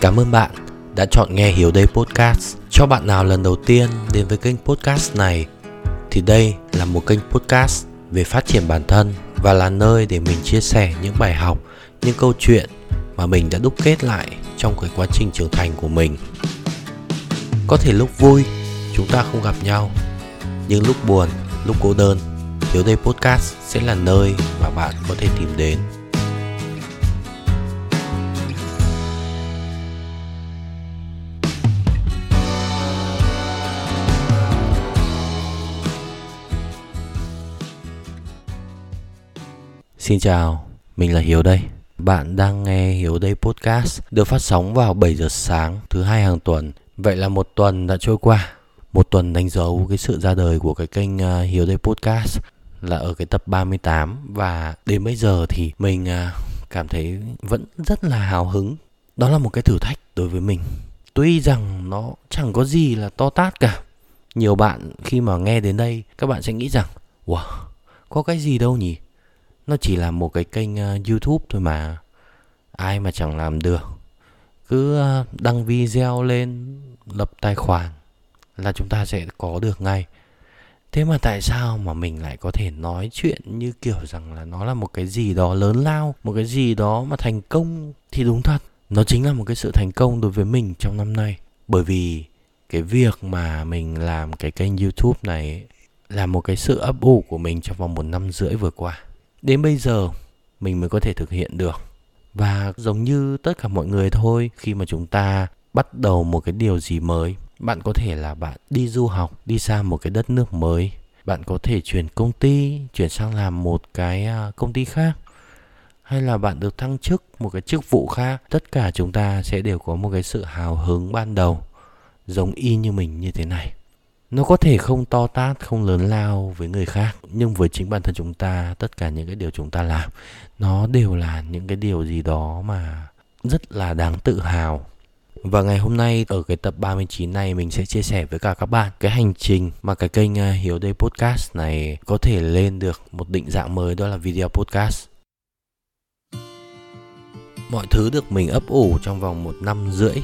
Cảm ơn bạn đã chọn nghe Hiểu Đây Podcast. Cho bạn nào lần đầu tiên đến với kênh podcast này thì đây là một kênh podcast về phát triển bản thân và là nơi để mình chia sẻ những bài học, những câu chuyện mà mình đã đúc kết lại trong cái quá trình trưởng thành của mình. Có thể lúc vui chúng ta không gặp nhau, nhưng lúc buồn, lúc cô đơn, Hiểu Đây Podcast sẽ là nơi mà bạn có thể tìm đến. Xin chào, mình là Hiếu đây. Bạn đang nghe Hiếu đây podcast được phát sóng vào 7 giờ sáng thứ hai hàng tuần. Vậy là một tuần đã trôi qua. Một tuần đánh dấu cái sự ra đời của cái kênh à, Hiếu đây podcast là ở cái tập 38 và đến bây giờ thì mình à, cảm thấy vẫn rất là hào hứng. Đó là một cái thử thách đối với mình. Tuy rằng nó chẳng có gì là to tát cả. Nhiều bạn khi mà nghe đến đây các bạn sẽ nghĩ rằng Wow, có cái gì đâu nhỉ? Nó chỉ là một cái kênh uh, youtube thôi mà. Ai mà chẳng làm được. Cứ uh, đăng video lên lập tài khoản là chúng ta sẽ có được ngay. Thế mà tại sao mà mình lại có thể nói chuyện như kiểu rằng là nó là một cái gì đó lớn lao một cái gì đó mà thành công thì đúng thật. Nó chính là một cái sự thành công đối với mình trong năm nay. Bởi vì cái việc mà mình làm cái kênh youtube này là một cái sự ấp ủ của mình trong vòng một năm rưỡi vừa qua đến bây giờ, mình mới có thể thực hiện được. Và giống như tất cả mọi người thôi, khi mà chúng ta bắt đầu một cái điều gì mới, bạn có thể là bạn đi du học, đi sang một cái đất nước mới. Bạn có thể chuyển công ty, chuyển sang làm một cái à, công ty khác. Hay là bạn được thăng chức một cái chức vụ khác. Tất cả chúng ta sẽ đều có một cái sự hào hứng ban đầu, giống y như mình như thế này nó có thể không to tát, không lớn lao với người khác, nhưng với chính bản thân chúng ta, tất cả những cái điều chúng ta làm, nó đều là những cái điều gì đó mà rất là đáng tự hào và ngày hôm nay, ở cái tập 39 này, mình sẽ chia sẻ với cả các bạn cái hành trình mà cái kênh ờ, Hiếu Đây Podcast này có thể lên được một định dạng mới, đó là video podcast. Mọi thứ được mình ấp ủ trong vòng một năm rưỡi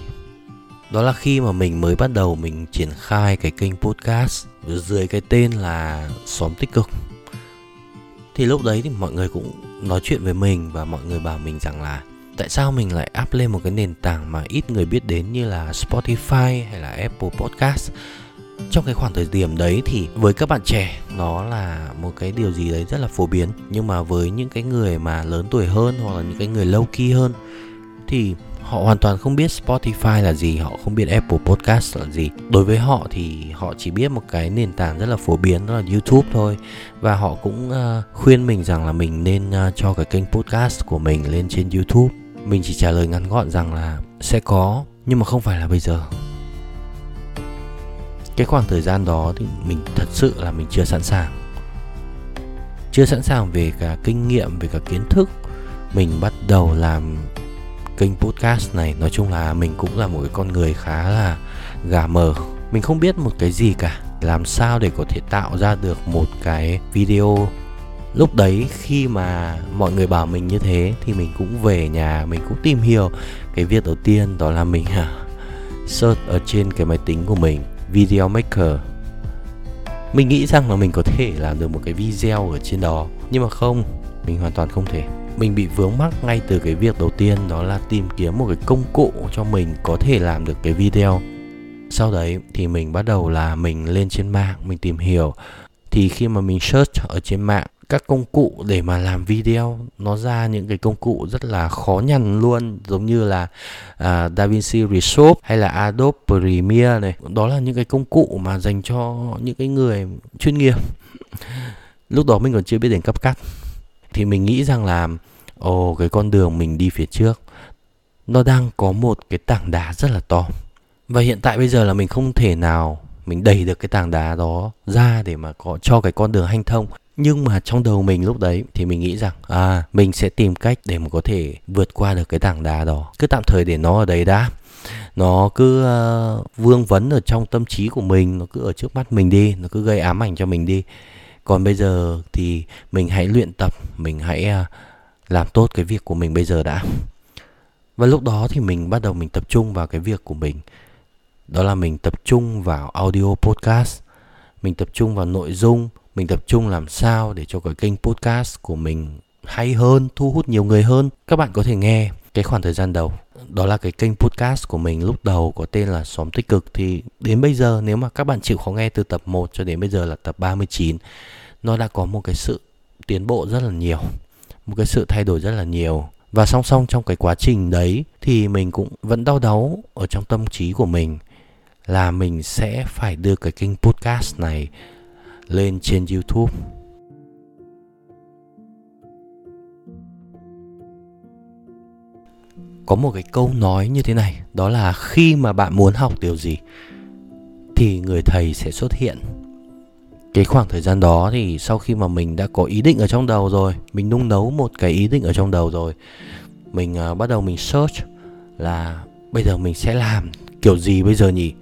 đó là khi mà mình mới bắt đầu mình triển khai cái kênh podcast dưới cái tên là xóm tích cực. Thì lúc đấy thì mọi người cũng nói chuyện với mình và mọi người bảo mình rằng là tại sao mình lại up lên một cái nền tảng mà ít người biết đến như là Spotify hay là Apple Podcast? Trong cái khoảng thời điểm đấy thì với các bạn trẻ, nó là một cái điều gì đấy rất là phổ biến. Nhưng mà với những cái người mà lớn tuổi hơn hoặc là những cái người lâu kỳ hơn, thì họ hoàn toàn không biết Spotify là gì, họ không biết Apple Podcast là gì. Đối với họ thì họ chỉ biết một cái nền tảng rất là phổ biến đó là YouTube thôi và họ cũng uh, khuyên mình rằng là mình nên uh, cho cái kênh podcast của mình lên trên YouTube. Mình chỉ trả lời ngắn gọn rằng là sẽ có nhưng mà không phải là bây giờ. Cái khoảng thời gian đó thì mình thật sự là mình chưa sẵn sàng. Chưa sẵn sàng về cả kinh nghiệm, về cả kiến thức. Mình bắt đầu làm kênh podcast này, nói chung là mình cũng là một cái con người khá là gà mờ. Mình không biết một cái gì cả. Làm sao để có thể tạo ra được một cái video lúc đấy khi mà mọi người bảo mình như thế thì mình cũng về nhà, mình cũng tìm hiểu. Cái việc đầu tiên đó là mình à, search ở trên cái máy tính của mình, video maker. Mình nghĩ rằng là mình có thể làm được một cái video ở trên đó, nhưng mà không, mình hoàn toàn không thể mình bị vướng mắc ngay từ cái việc đầu tiên đó là tìm kiếm một cái công cụ cho mình có thể làm được cái video. Sau đấy thì mình bắt đầu là mình lên trên mạng mình tìm hiểu. Thì khi mà mình search ở trên mạng các công cụ để mà làm video nó ra những cái công cụ rất là khó nhằn luôn. Giống như là uh, DaVinci Resolve hay là Adobe Premiere này. Đó là những cái công cụ mà dành cho những cái người chuyên nghiệp. Lúc đó mình còn chưa biết đến cấp cắt thì mình nghĩ rằng là ồ cái con đường mình đi phía trước nó đang có một cái tảng đá rất là to. Và hiện tại bây giờ là mình không thể nào mình đẩy được cái tảng đá đó ra để mà có cho cái con đường hanh thông. Nhưng mà trong đầu mình lúc đấy thì mình nghĩ rằng à mình sẽ tìm cách để mà có thể vượt qua được cái tảng đá đó. Cứ tạm thời để nó ở đấy đã. Nó cứ uh, vương vấn ở trong tâm trí của mình nó cứ ở trước mắt mình đi nó cứ gây ám ảnh cho mình đi còn bây giờ thì mình hãy luyện tập, mình hãy à, làm tốt cái việc của mình bây giờ đã. Và lúc đó thì mình bắt đầu mình tập trung vào cái việc của mình. Đó là mình tập trung vào audio podcast, mình tập trung vào nội dung, mình tập trung làm sao để cho cái kênh podcast của mình hay hơn, thu hút nhiều người hơn. Các bạn có thể nghe cái khoảng thời gian đầu đó là cái kênh podcast của mình lúc đầu có tên là xóm tích cực thì đến bây giờ, nếu mà các bạn chịu khó nghe từ tập 1 cho đến bây giờ là tập 39 nó đã có một cái sự tiến bộ rất là nhiều, một cái sự thay đổi rất là nhiều và song song trong cái quá trình đấy thì mình cũng vẫn đau đáu ở trong tâm trí của mình là mình sẽ phải đưa cái kênh podcast này lên trên YouTube. Có một cái câu nói như thế này, đó là khi mà bạn muốn học điều gì thì người thầy sẽ xuất hiện. Cái khoảng thời gian đó thì sau khi mà mình đã có ý định ở trong đầu rồi, mình nung nấu một cái ý định ở trong đầu rồi, mình uh, bắt đầu mình search là bây giờ mình sẽ làm kiểu gì bây giờ nhỉ?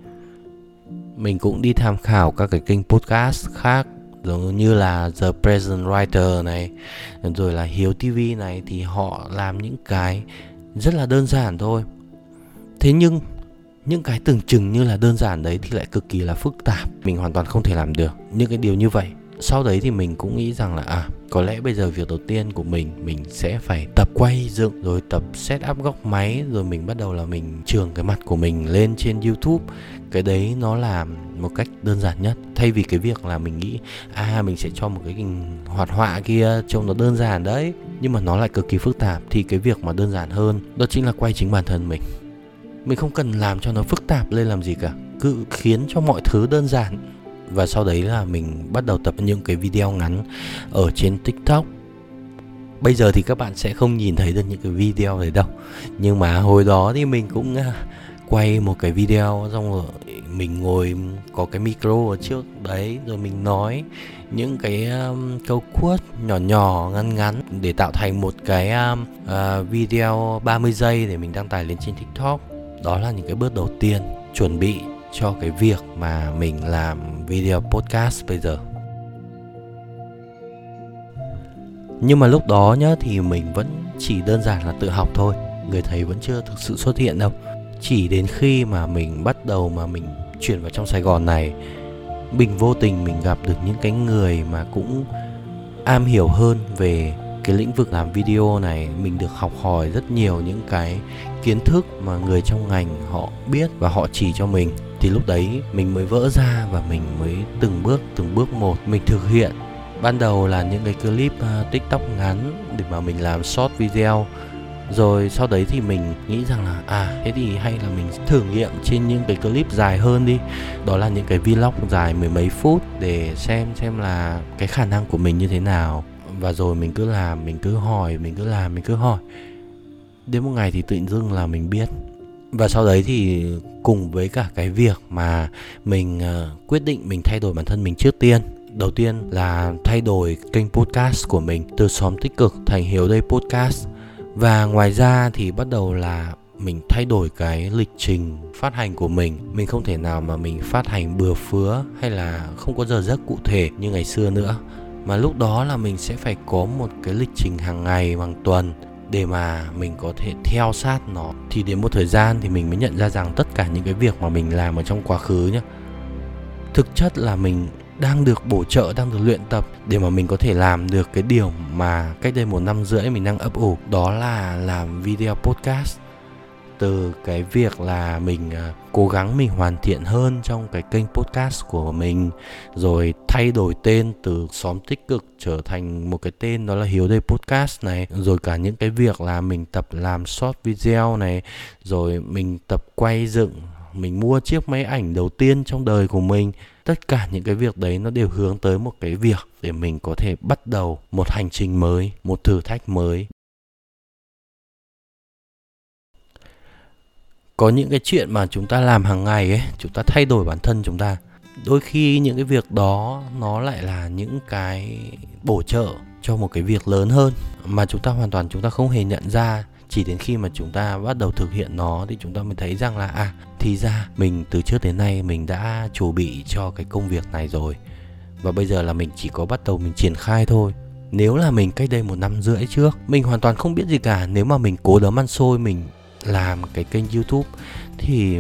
mình cũng đi tham khảo các cái kênh podcast khác giống như là The Present Writer này rồi là Hiếu TV này thì họ làm những cái rất là đơn giản thôi. Thế nhưng, những cái tưởng chừng như là đơn giản đấy thì lại cực kỳ là phức tạp. Mình hoàn toàn không thể làm được những cái điều như vậy sau đấy thì mình cũng nghĩ rằng là à có lẽ bây giờ việc đầu tiên của mình mình sẽ phải tập quay dựng, rồi tập set up góc máy, rồi mình bắt đầu là mình trường cái mặt của mình lên trên youtube. Cái đấy nó là một cách đơn giản nhất. Thay vì cái việc là mình nghĩ à mình sẽ cho một cái hình hoạt họa kia trông nó đơn giản đấy, nhưng mà nó lại cực kỳ phức tạp, thì cái việc mà đơn giản hơn, đó chính là quay chính bản thân mình. Mình không cần làm cho nó phức tạp lên làm gì cả, cứ khiến cho mọi thứ đơn giản và sau đấy là mình bắt đầu tập những cái video ngắn ở trên tiktok bây giờ thì các bạn sẽ không nhìn thấy được những cái video đấy đâu nhưng mà hồi đó thì mình cũng à, quay một cái video xong rồi mình ngồi có cái micro ở trước đấy rồi mình nói những cái um, câu quote nhỏ nhỏ ngắn ngắn để tạo thành một cái um, uh, video 30 giây để mình đăng tải lên trên TikTok. Đó là những cái bước đầu tiên chuẩn bị cho cái việc mà mình làm video podcast bây giờ. Nhưng mà lúc đó nhá thì mình vẫn chỉ đơn giản là tự học thôi, người thầy vẫn chưa thực sự xuất hiện đâu. Chỉ đến khi mà mình bắt đầu mà mình chuyển vào trong Sài Gòn này mình vô tình mình gặp được những cái người mà cũng am hiểu hơn về cái lĩnh vực làm video này. Mình được học hỏi rất nhiều những cái kiến thức mà người trong ngành họ biết và họ chỉ cho mình thì lúc đấy mình mới vỡ ra và mình mới từng bước từng bước một mình thực hiện. Ban đầu là những cái clip uh, tiktok ngắn để mà mình làm short video. Rồi sau đấy thì mình nghĩ rằng là à thế thì hay là mình thử nghiệm trên những cái clip dài hơn đi. Đó là những cái vlog dài mười mấy phút để xem xem là cái khả năng của mình như thế nào. Và rồi mình cứ làm mình cứ hỏi mình cứ làm mình cứ hỏi. Đến một ngày thì tự dưng là mình biết và sau đấy thì cùng với cả cái việc mà mình uh, quyết định mình thay đổi bản thân mình trước tiên đầu tiên là thay đổi kênh podcast của mình từ xóm tích cực thành hiếu đây podcast. Và ngoài ra thì bắt đầu là mình thay đổi cái lịch trình phát hành của mình. Mình không thể nào mà mình phát hành bừa phứa hay là không có giờ giấc cụ thể như ngày xưa nữa. Mà lúc đó là mình sẽ phải có một cái lịch trình hàng ngày hàng tuần để mà mình có thể theo sát nó, thì đến một thời gian thì mình mới nhận ra rằng tất cả những cái việc mà mình làm ở trong quá khứ nhá, thực chất là mình đang được bổ trợ, đang được luyện tập để mà mình có thể làm được cái điều mà cách đây một năm rưỡi mình đang ấp ủ, đó là làm video podcast từ cái việc là mình à, cố gắng mình hoàn thiện hơn trong cái kênh podcast của mình, rồi thay đổi tên từ xóm tích cực trở thành một cái tên đó là hiếu đây podcast này, rồi cả những cái việc là mình tập làm short video này, rồi mình tập quay dựng, mình mua chiếc máy ảnh đầu tiên trong đời của mình. Tất cả những cái việc đấy nó đều hướng tới một cái việc để mình có thể bắt đầu một hành trình mới, một thử thách mới. Có những cái chuyện mà chúng ta làm hàng ngày ấy, chúng ta thay đổi bản thân chúng ta. Đôi khi những cái việc đó nó lại là những cái bổ trợ cho một cái việc lớn hơn mà chúng ta hoàn toàn chúng ta không hề nhận ra. Chỉ đến khi mà chúng ta bắt đầu thực hiện nó thì chúng ta mới thấy rằng là à thì ra mình từ trước đến nay mình đã chuẩn bị cho cái công việc này rồi. Và bây giờ là mình chỉ có bắt đầu mình triển khai thôi. Nếu là mình cách đây một năm rưỡi trước, mình hoàn toàn không biết gì cả. Nếu mà mình cố đấm ăn xôi, mình làm cái kênh youtube thì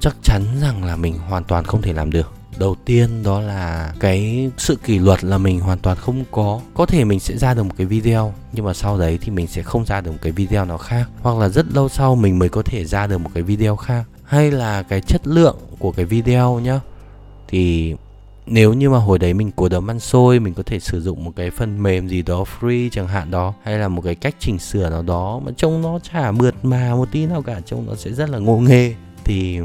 chắc chắn rằng là mình hoàn toàn không thể làm được. Đầu tiên đó là cái sự kỷ luật là mình hoàn toàn không có. Có thể mình sẽ ra được một cái video, nhưng mà sau đấy thì mình sẽ không ra được một cái video nào khác. Hoặc là rất lâu sau mình mới có thể ra được một cái video khác. Hay là cái chất lượng của cái video nhá, thì nếu như mà hồi đấy mình cố đấm ăn xôi mình có thể sử dụng một cái phần mềm gì đó free chẳng hạn đó hay là một cái cách chỉnh sửa nào đó mà trông nó chả mượt mà một tí nào cả trông nó sẽ rất là ngô nghê thì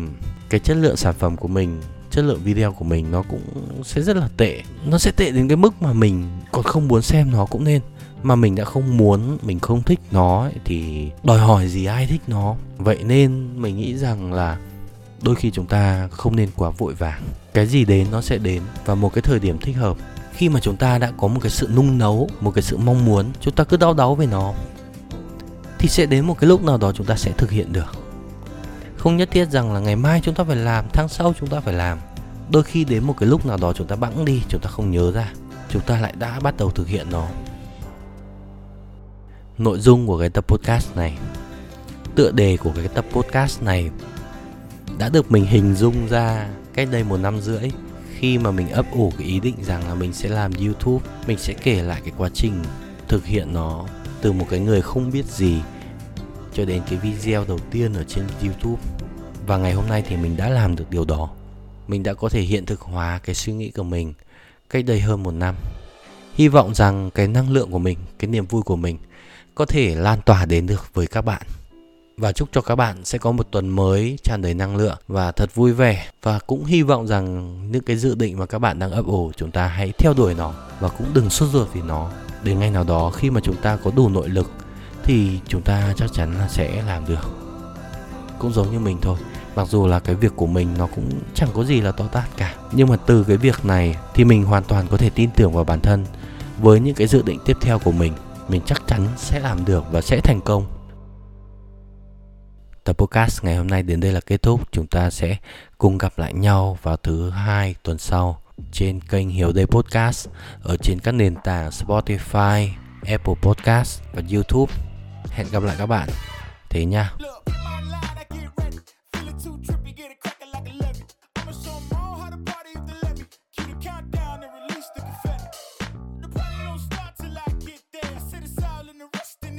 cái chất lượng sản phẩm của mình chất lượng video của mình nó cũng sẽ rất là tệ. Nó sẽ tệ đến cái mức mà mình còn không muốn xem nó cũng nên. Mà mình đã không muốn mình không thích nó ấy, thì đòi hỏi gì ai thích nó? Vậy nên mình nghĩ rằng là đôi khi chúng ta không nên quá vội vàng. Cái gì đến nó sẽ đến và một cái thời điểm thích hợp. Khi mà chúng ta đã có một cái sự nung nấu, một cái sự mong muốn, chúng ta cứ đau đáu về nó, thì sẽ đến một cái lúc nào đó chúng ta sẽ thực hiện được. Không nhất thiết rằng là ngày mai chúng ta phải làm, tháng sau chúng ta phải làm. Đôi khi đến một cái lúc nào đó chúng ta bẵng đi, chúng ta không nhớ ra, chúng ta lại đã bắt đầu thực hiện nó. Nội dung của cái tập podcast này, tựa đề của cái tập podcast này đã được mình hình dung ra cách đây một năm rưỡi. Khi mà mình ấp ủ cái ý định rằng là mình sẽ làm youtube, mình sẽ kể lại cái quá trình thực hiện nó từ một cái người không biết gì cho đến cái video đầu tiên ở trên youtube. Và ngày hôm nay thì mình đã làm được điều đó. Mình đã có thể hiện thực hóa cái suy nghĩ của mình cách đây hơn một năm. Hy vọng rằng cái năng lượng của mình, cái niềm vui của mình có thể lan tỏa đến được với các bạn và chúc cho các bạn sẽ có một tuần mới tràn đầy năng lượng và thật vui vẻ. Và cũng hy vọng rằng những cái dự định mà các bạn đang ấp ủ chúng ta hãy theo đuổi nó và cũng đừng sốt ruột vì nó. Đến ngày nào đó khi mà chúng ta có đủ nội lực thì chúng ta chắc chắn là sẽ làm được. Cũng giống như mình thôi, mặc dù là cái việc của mình nó cũng chẳng có gì là to tát cả. Nhưng mà từ cái việc này thì mình hoàn toàn có thể tin tưởng vào bản thân. Với những cái dự định tiếp theo của mình mình chắc chắn sẽ làm được và sẽ thành công. Tập podcast ngày hôm nay đến đây là kết thúc. Chúng ta sẽ cùng gặp lại nhau vào thứ hai tuần sau trên kênh Hiếu Đây Podcast ở trên các nền tảng Spotify, Apple Podcast và YouTube. Hẹn gặp lại các bạn. Thế nha. rest in